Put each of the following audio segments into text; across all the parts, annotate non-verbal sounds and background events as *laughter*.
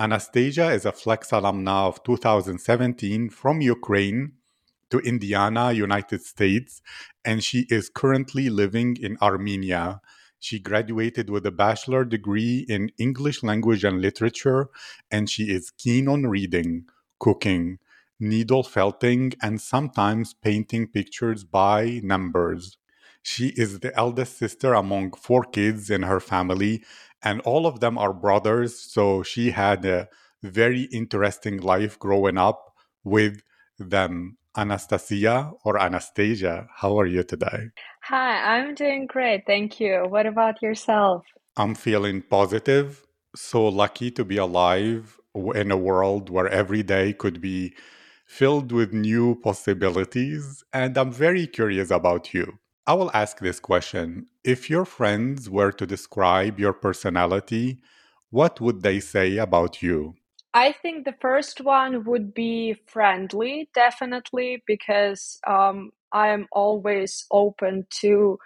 Anastasia is a Flex alumna of 2017 from Ukraine to Indiana, United States, and she is currently living in Armenia. She graduated with a bachelor degree in English language and literature, and she is keen on reading, cooking, needle felting, and sometimes painting pictures by numbers. She is the eldest sister among four kids in her family and all of them are brothers. So she had a very interesting life growing up with them. Anastasia or Anastasia, how are you today? Hi, I'm doing great. Thank you. What about yourself? I'm feeling positive. So lucky to be alive in a world where every day could be filled with new possibilities. And I'm very curious about you. I will ask this question. If your friends were to describe your personality, what would they say about you? I think the first one would be friendly, definitely, because um, I am always open to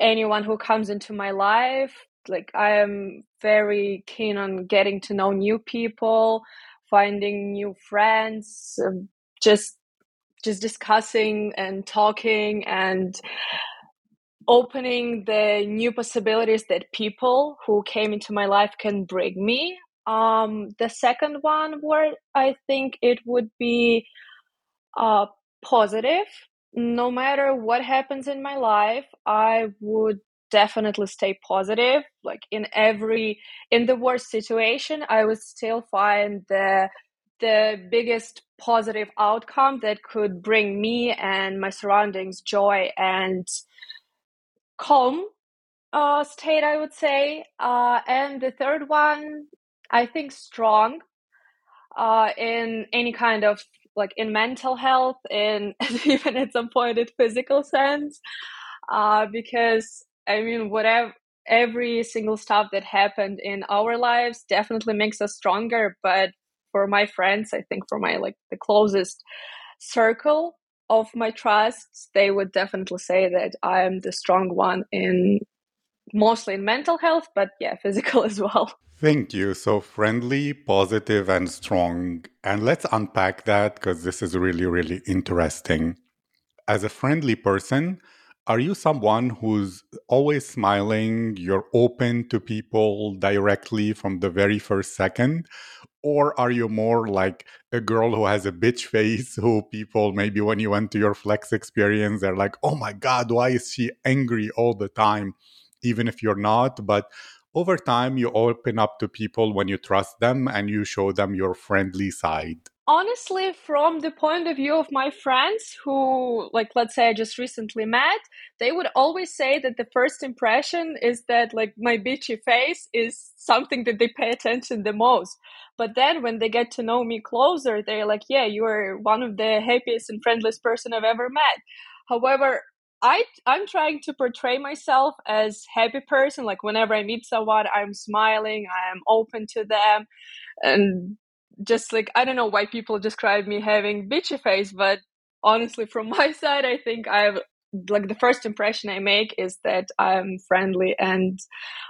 anyone who comes into my life. Like, I am very keen on getting to know new people, finding new friends, um, just just discussing and talking and opening the new possibilities that people who came into my life can bring me. Um, the second one where I think it would be uh, positive. No matter what happens in my life, I would definitely stay positive. Like in every in the worst situation, I would still find the the biggest positive outcome that could bring me and my surroundings joy and calm uh, state, I would say. Uh, and the third one, I think strong uh, in any kind of like in mental health, in *laughs* even at some point in physical sense, uh, because I mean, whatever every single stuff that happened in our lives definitely makes us stronger. But for my friends, I think for my like the closest circle, of my trusts, they would definitely say that I am the strong one in mostly in mental health, but yeah, *laughs* physical as well. Thank you. So friendly, positive, and strong. And let's unpack that because this is really, really interesting. As a friendly person, are you someone who's always smiling? You're open to people directly from the very first second? Or are you more like a girl who has a bitch face who people maybe when you went to your flex experience, they're like, oh my God, why is she angry all the time? Even if you're not. But over time, you open up to people when you trust them and you show them your friendly side honestly from the point of view of my friends who like let's say i just recently met they would always say that the first impression is that like my bitchy face is something that they pay attention the most but then when they get to know me closer they're like yeah you are one of the happiest and friendliest person i've ever met however I I'm trying to portray myself as happy person. Like whenever I meet someone, I'm smiling, I am open to them, and just like I don't know why people describe me having bitchy face, but honestly, from *laughs* my side, I think I've like the first impression I make is that I'm friendly and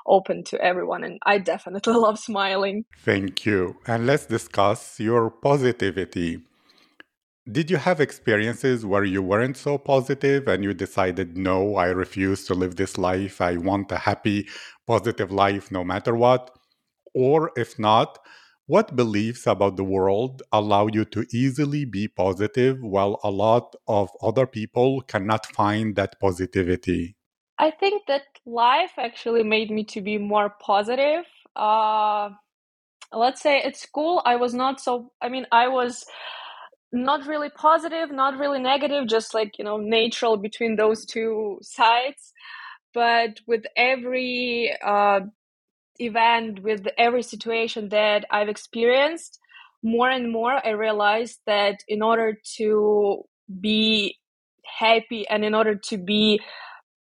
open to everyone, and I definitely *laughs* love smiling. Thank you. And let's discuss your positivity. Did you have experiences where you weren't so positive and you decided, no, I refuse to live this life? I want a happy, positive life no matter what? Or if not, what beliefs about the world allow you to easily be positive while a lot of other people cannot find that positivity? I think that life actually made me to be more positive. Uh, let's say at school, I was not so, I mean, I was not really positive, not really negative, just like, you know, neutral between those two sides. But with every uh, event, with every situation that I've experienced, more and more I realized that in order to be happy and in order to be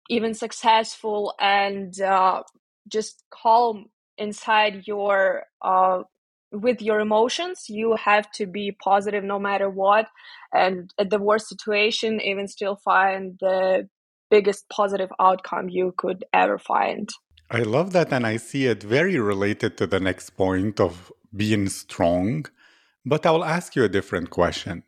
even successful and uh, just calm inside your uh, with your emotions you have to be positive no matter what. And at the worst situation even still find the biggest positive outcome you could ever find i love that and i see it very related to the next point of being strong. But i'll ask you a different question.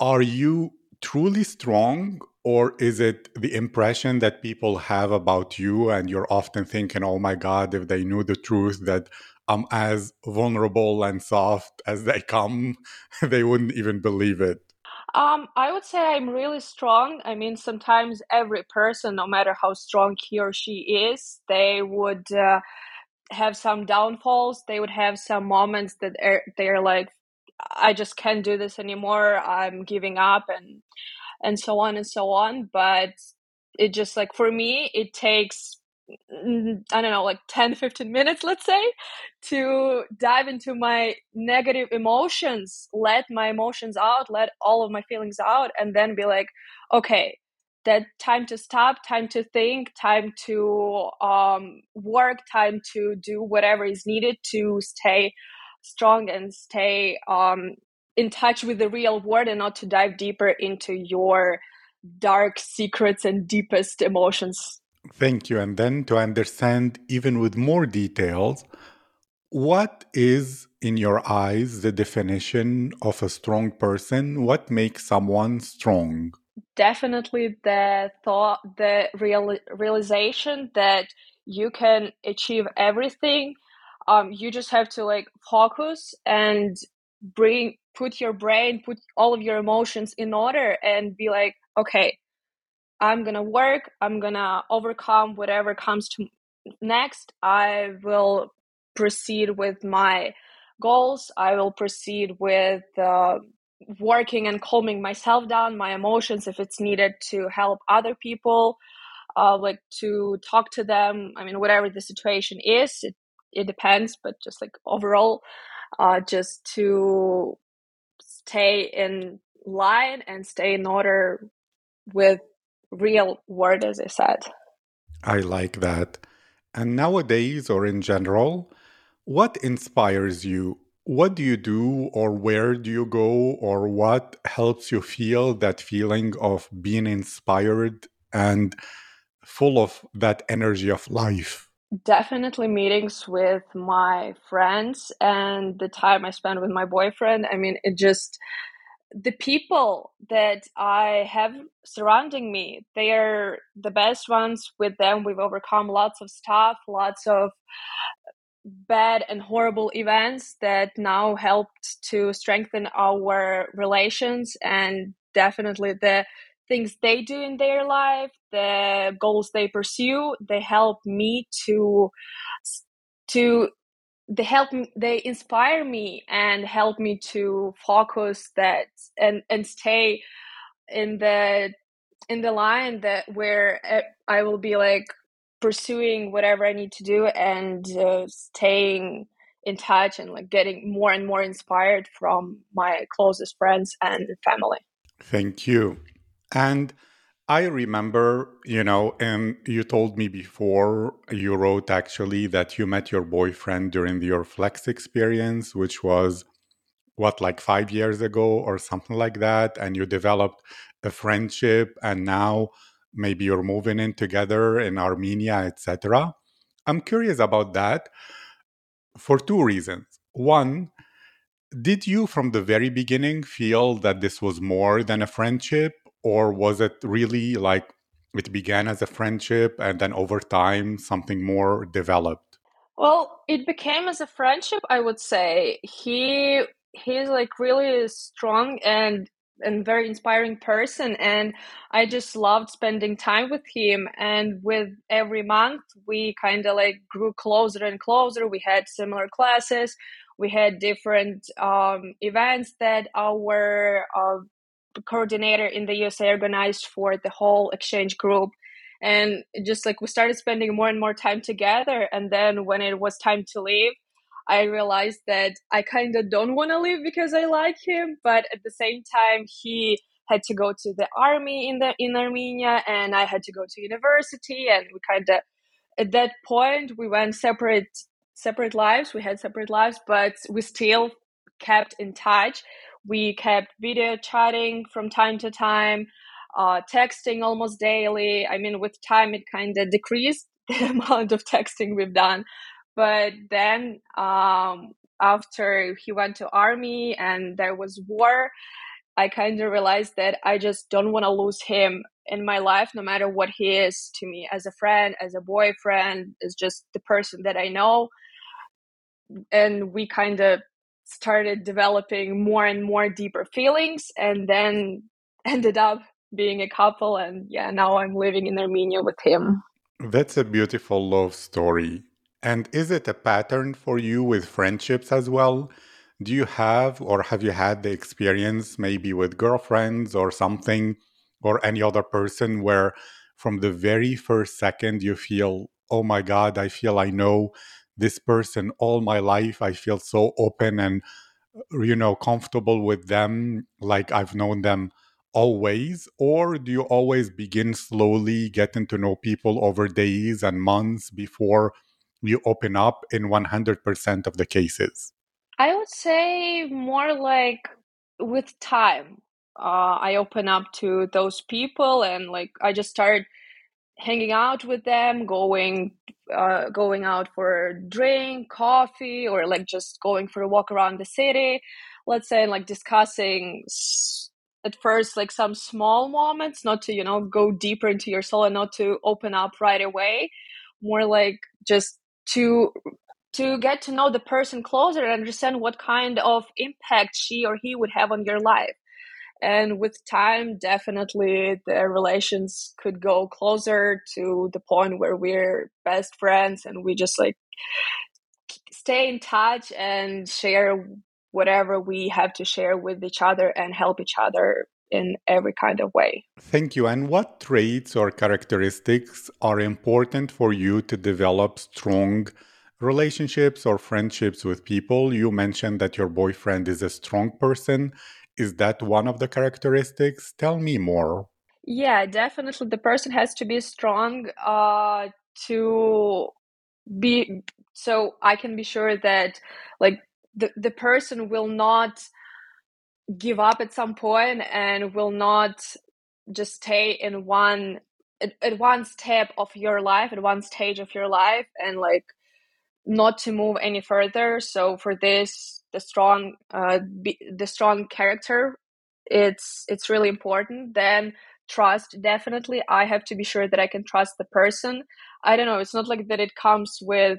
Are you truly strong or is it the impression that people have about you and you're often thinking oh my god if they knew the truth that i'm as vulnerable and soft as they come *laughs* they wouldn't even believe it um, I would say I'm really strong. I mean, sometimes every person, no matter how strong he or she is, they would uh, have some downfalls. They would have some moments that are, they're like, I just can't do this anymore. I'm giving up and and so on and so on. But it just like for me, it takes I don't know, like 10, 15 minutes, let's say, to dive into my negative emotions, let my emotions out, let all of my feelings out, and then be like, okay, that time to stop, time to think, time to um, work, time to do whatever is needed to stay strong and stay um, in touch with the real world and not to dive deeper into your dark secrets and deepest emotions. Thank you. And then to understand even with more details, what is, in your eyes, the definition of a strong person? What makes someone strong? Definitely the thought, the real realization that you can achieve everything um, you just have to like focus and bring put your brain put all of your emotions in order and be like okay i'm gonna work i'm gonna overcome whatever comes to next. I will proceed with my goals. I will proceed with uh, working and calming myself down my emotions if it's needed to help other people uh, like to talk to them. I mean whatever the situation is it it depends, but just like overall, uh, just to stay in line and stay in order with real word, as I said. I like that. And nowadays, or in general, what inspires you? What do you do, or where do you go, or what helps you feel that feeling of being inspired and full of that energy of life? definitely meetings with my friends and the time I spend with my boyfriend. I mean, it just the people that I have surrounding me, they are the best ones. With them, we've overcome lots of stuff, lots of bad and horrible events that now helped to strengthen our relations and definitely the things they do in their life, the goals they pursue, they help me to to they help me they inspire me and help me to focus that and and stay in the in the line that where I will be like pursuing whatever I need to do and uh, staying in touch and like getting more and more inspired from my closest friends and family. Thank you. And I remember, you know, and you told me before you wrote actually that you met your boyfriend during your Flex experience, which was what, like five years ago or something like that. And you developed a friendship, and now maybe you're moving in together in Armenia, etc. I'm curious about that for two reasons. One, did you from the very beginning feel that this was more than a friendship or was it really like it began as a friendship and then over time something more developed? Well it became as a friendship i would say. He he's like really strong and and very inspiring person and i just loved spending time with him. And with every month we kind of like grew closer and closer. We had similar classes. We had different um, events that our uh, coordinator in the USA organized for the whole exchange group. And just like we started spending more and more time together. And then when it was time to leave, I realized that I kind of don't want to leave because I like him, but at the same time, he had to go to the army in the in Armenia, and I had to go to university, and we kind of at that point we went separate separate lives. We had separate lives, but we still kept in touch. We kept video chatting from time to time, uh, texting almost daily. I mean, with time, it kind of decreased *laughs* the amount of texting we've done. But then, um, after he went to army and there was war, I kind of realized that I just don't want to lose him in my life, no matter what he is to me as a friend, as a boyfriend, as just the person that I know. And we kind of started developing more and more deeper feelings and then *laughs* ended up being a couple. And yeah, now I'm living in Armenia with him. That's a beautiful love story. And is it a pattern for you with friendships as well? Do you have or have you had the experience maybe with girlfriends or something or any other person where from the very first second you feel, oh my God, I feel I know this person all my life. I feel so open and, you know, comfortable with them like I've known them always? Or do you always begin slowly getting to know people over days and months before you open up in 100% of the cases? I would say more like with time. Uh, I open up to those people and like I just start hanging out with them, going uh, going out for a drink, coffee, or like just going for a walk around the city. Let's say like discussing at first like some small moments, not to you know go deeper into your soul and not to open up right away. More like just to to get to know the person closer and understand what kind of impact she or he would have on your life. And with time, definitely the relations could go closer to the point where we're best friends and we just like stay in touch and share whatever we have to share with each other and help each other in every kind of way. Thank you. And what traits or characteristics are important for you to develop strong relationships or friendships with people? You mentioned that your boyfriend is a strong person. Is that one of the characteristics? Tell me more. Yeah, definitely. The person has to be strong uh, to be so I can be sure that like the, the person will not give up at some point and will not just stay in one at, at one step of your life at one stage of your life and like not to move any further so for this the strong uh be, the strong character it's it's really important. Then trust definitely i have to be sure that i can trust the person. I don't know it's not like that it comes with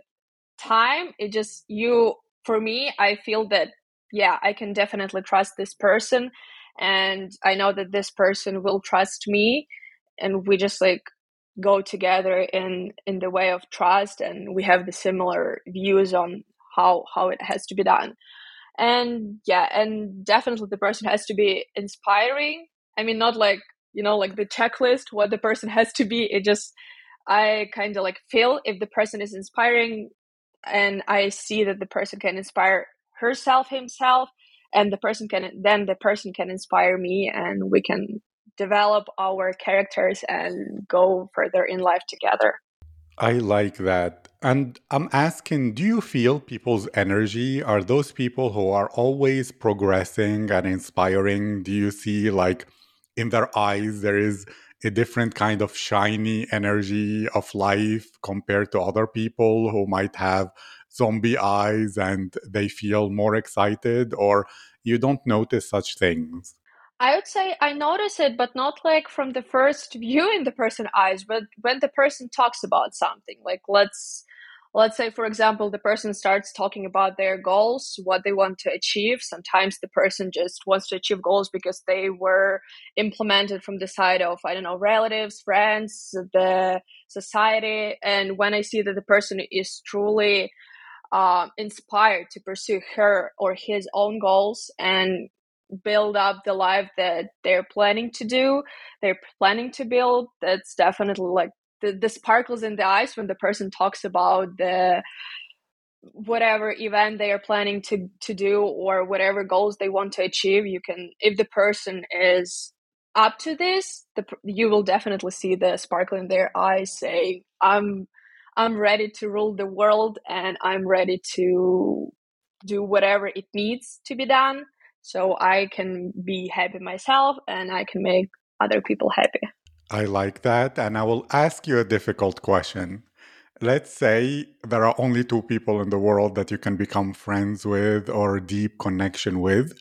time it just you for me i feel that yeah i can definitely trust this person and i know that this person will trust me and we just like go together in in the way of trust and we have the similar views on how how it has to be done and yeah and definitely the person has to be inspiring. I mean not like you know like the checklist what the person has to be. It just i kind of like feel if the person is inspiring and i see that the person can inspire herself himself and the person can then the person can inspire me and we can develop our characters and go further in life together I like that. And I'm asking, do you feel people's energy? Are those people who are always progressing and inspiring? Do you see, like, in their eyes, there is a different kind of shiny energy of life compared to other people who might have zombie eyes and they feel more excited, or you don't notice such things? I would say I notice it, but not like from the first view in the person eyes, but when the person talks about something. Like let's let's say for example the person starts talking about their goals what they want to achieve sometimes the person just wants to achieve goals because they were implemented from the side of i don't know relatives friends the society and when i see that the person is truly um, inspired to pursue her or his own goals and build up the life that they're planning to do they're planning to build that's definitely like the, the sparkles in the eyes when the person talks about the whatever event they are planning to to do or whatever goals they want to achieve you can if the person is up to this the, you will definitely see the sparkle in their eyes saying i'm i'm ready to rule the world and i'm ready to do whatever it needs to be done so i can be happy myself and i can make other people happy i like that and i will ask you a difficult question Let's say there are only two people in the world that you can become friends with or deep connection with.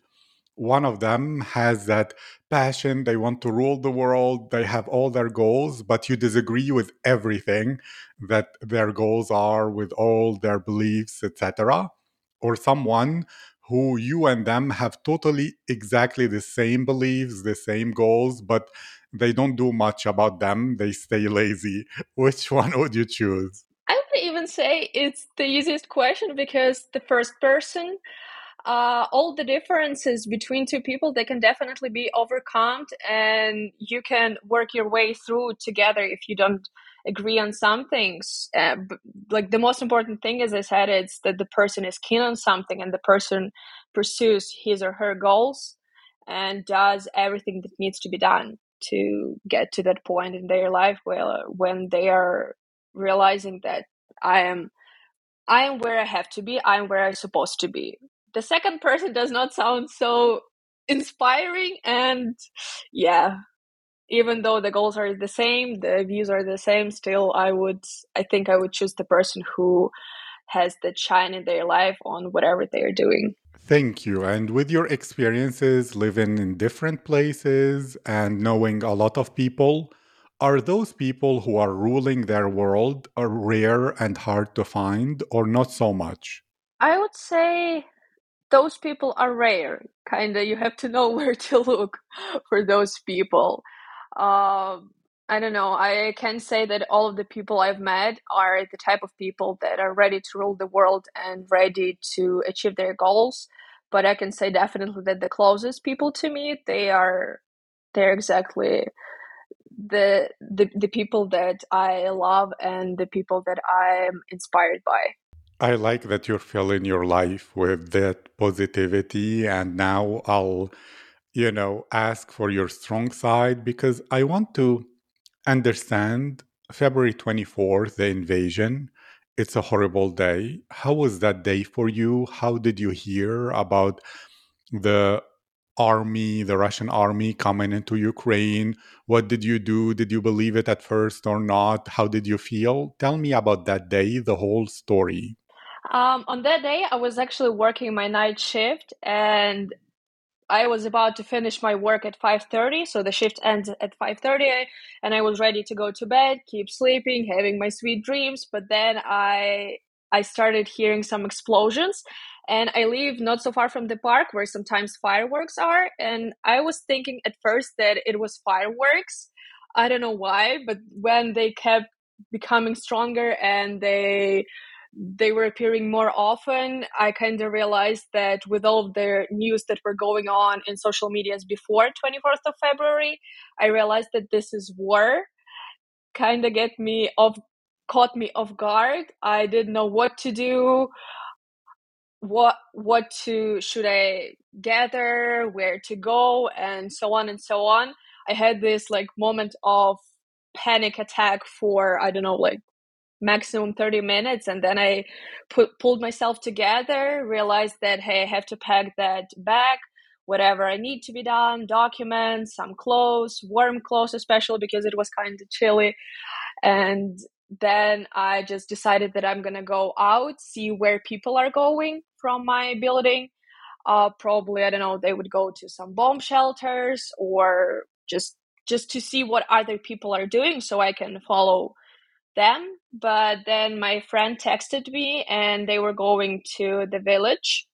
One of them has that passion, they want to rule the world, they have all their goals, but you disagree with everything that their goals are, with all their beliefs, etc. Or someone who you and them have totally exactly the same beliefs, the same goals, but they don't do much about them. They stay *laughs* lazy. Which one would you choose? I would even say it's the easiest question because the first person, uh, all the differences between two people, they can definitely be overcome and you can work your way through together if you don't agree on some things. Uh, like the most important thing, as I said, it's that the person is keen on something and the person pursues his or her goals and does everything that needs to be done to get to that point in their life where when they are realizing that I am I am where I have to be, I am where I'm supposed to be. The second person does not sound so inspiring and yeah, even though the goals are the same, the views are the same, still I would I think I would choose the person who has the shine in their life on whatever they are doing. Thank you. And with your experiences living in different places and knowing a lot of people, are those people who are ruling their world are rare and hard to find or not so much? I would say those people are rare. Kind of, you have to know *laughs* where to look for those people. Um, I don't know. I can say that all of the people I've met are the type of people that are ready to rule the world and ready to achieve their goals. But I can say definitely that the closest people to me, they are, they're exactly the the the people that I love and the people that I'm inspired by. I like that you're filling your life with that positivity and now I'll you know ask for your strong side because I want to understand February 24th the invasion it's a horrible day how was that day for you how did you hear about the army, the Russian army coming into Ukraine. What did you do? Did you believe it at first or not? How did you feel? Tell me about that day, the whole story. Um, on that day, I was actually working my night shift, and I was about to finish my work at 5:30, so the shift ends at 5:30 and I was ready to go to bed, keep sleeping, having my sweet dreams, but then I I started hearing some explosions and I live not so far from the park where sometimes fireworks are and I was thinking at first that it was fireworks. I don't know why, but when they kept becoming stronger and they they were appearing more often, I kind of realized that with all of the news that were going on in social medias before 24th of February, I realized that this is war. Kind of get me off, caught me off guard. I didn't know what to do, what what to should I gather, where to go, and so on and so on. I had this like moment of panic attack for I don't know like maximum 30 minutes and then i put, pulled myself together realized that hey i have to pack that bag whatever i need to be done documents some clothes warm clothes especially because it was kind of chilly. And then i just decided that i'm gonna go out see where people are going from my building. Uh, probably i don't know they would go to some bomb shelters or just just to see what other people are doing so i can follow them. But then my friend texted me and they were going to the village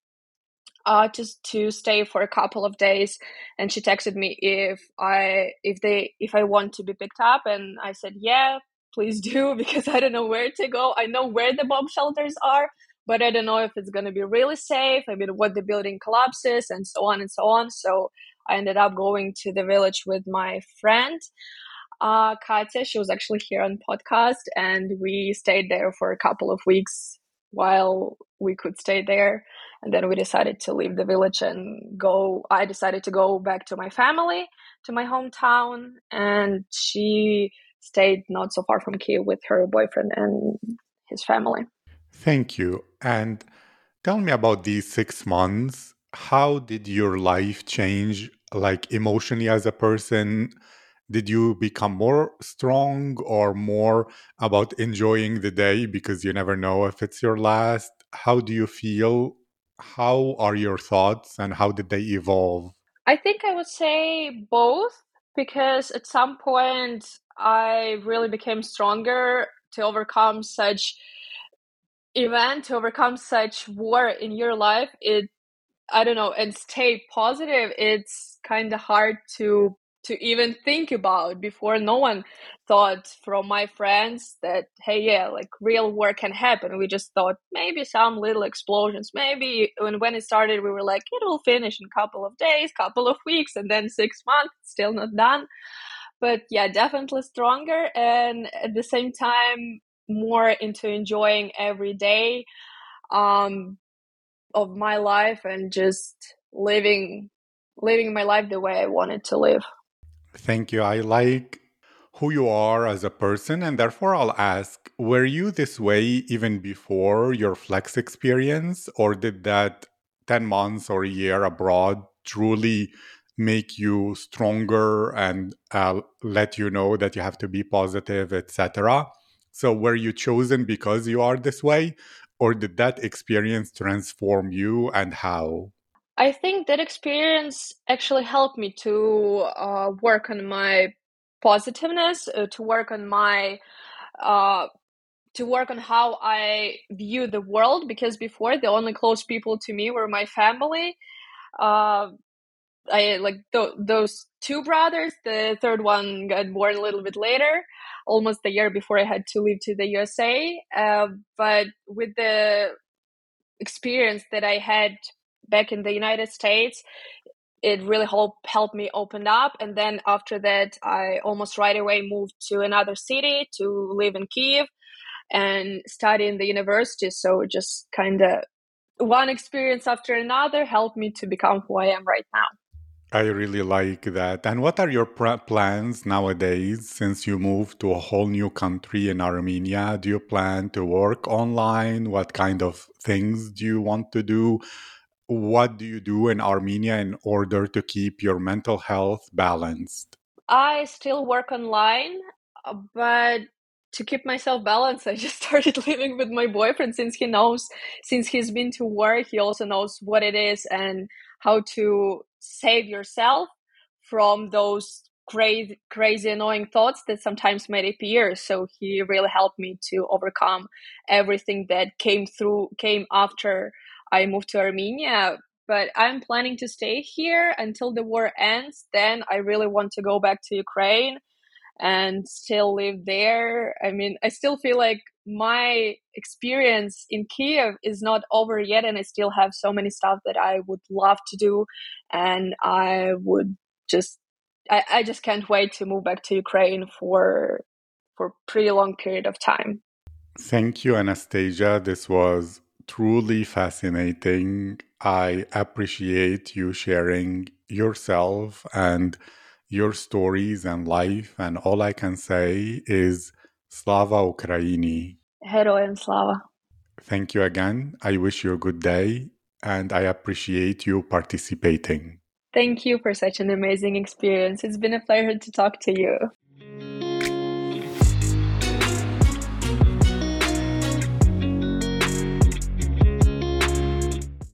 uh to to stay for a couple of days. And she texted me if I if they if I want to be picked up. And I said yeah please do *laughs* because I don't know where to go. I know where the bomb shelters are but I don't know if it's going to be really safe. I mean what the building collapses and so on and so on. So I ended up going to the village with my friend uh, Katya. She was actually here on podcast, and we stayed there for a couple of weeks while we could stay there. And then we decided to leave the village and go. I decided to go back to my family, to my hometown, and she stayed not so far from Kiev with her boyfriend and his family. Thank you. And tell me about these six months. How did your life change, like emotionally as a person? Did you become more strong or more about enjoying the day because you never know if it's your last? How do you feel? How are your thoughts and how did they evolve? I think I would say both because at some point I really became stronger to overcome such event, to overcome such war in your life. It I don't know, and stay positive. It's kind of hard to to even think about before. No one thought from my friends that hey yeah like real work can happen. We just thought maybe some little explosions maybe when when it started we were like it will finish in a couple of days couple of weeks and then six months still not done. But yeah definitely stronger and at the same time more into enjoying every day um of my life and just living living my life the way I wanted to live. Thank you. I like who you are as a person, and therefore I'll ask were you this way even before your flex experience, or did that 10 months or a year abroad truly make you stronger and uh, let you know that you have to be positive, etc.? So, were you chosen because you are this way, or did that experience transform you and how? I think that experience actually helped me to uh, work on my positiveness, uh, to work on my uh, to work on how I view the world. Because before, the only close people to me were my family. Uh, I like th- those two brothers. The third one got born a little bit later, almost a year before I had to leave to the USA. Uh, but with the experience that I had back in the United States, it really helped helped me open up. And then after that, I almost right away moved to another city to live in Kiev and study in the university. So just kind of one experience after another helped me to become who I am right now. I really like that. And what are your pr- plans nowadays since you moved to a whole new country in Armenia? Do you plan to work online? What kind of things do you want to do? What do you do in Armenia in order to keep your mental health balanced? I still work online, uh, but to keep myself balanced, *laughs* I just started living with my boyfriend since he knows, since he's been to war, he also knows what it is and how to save yourself from those crazy, crazy, annoying thoughts that sometimes might appear. So he really helped me to overcome everything that came through, came after I moved to Armenia, but I'm planning to stay here until the war ends. Then I really want to go back to Ukraine and still live there. I mean, I still feel like my experience in Kiev is not over yet, and I still have so many stuff that I would love to do, and I would just, I, I just can't wait to move back to Ukraine for for pretty long period of time. Thank you, Anastasia. This was truly fascinating. I appreciate you sharing yourself and your stories and life. And all I can say is Slava Ukraini. Heroyam Slava. Thank you again. I wish you a good day and I appreciate you participating. Thank you for such an amazing experience. It's been a pleasure to talk to you.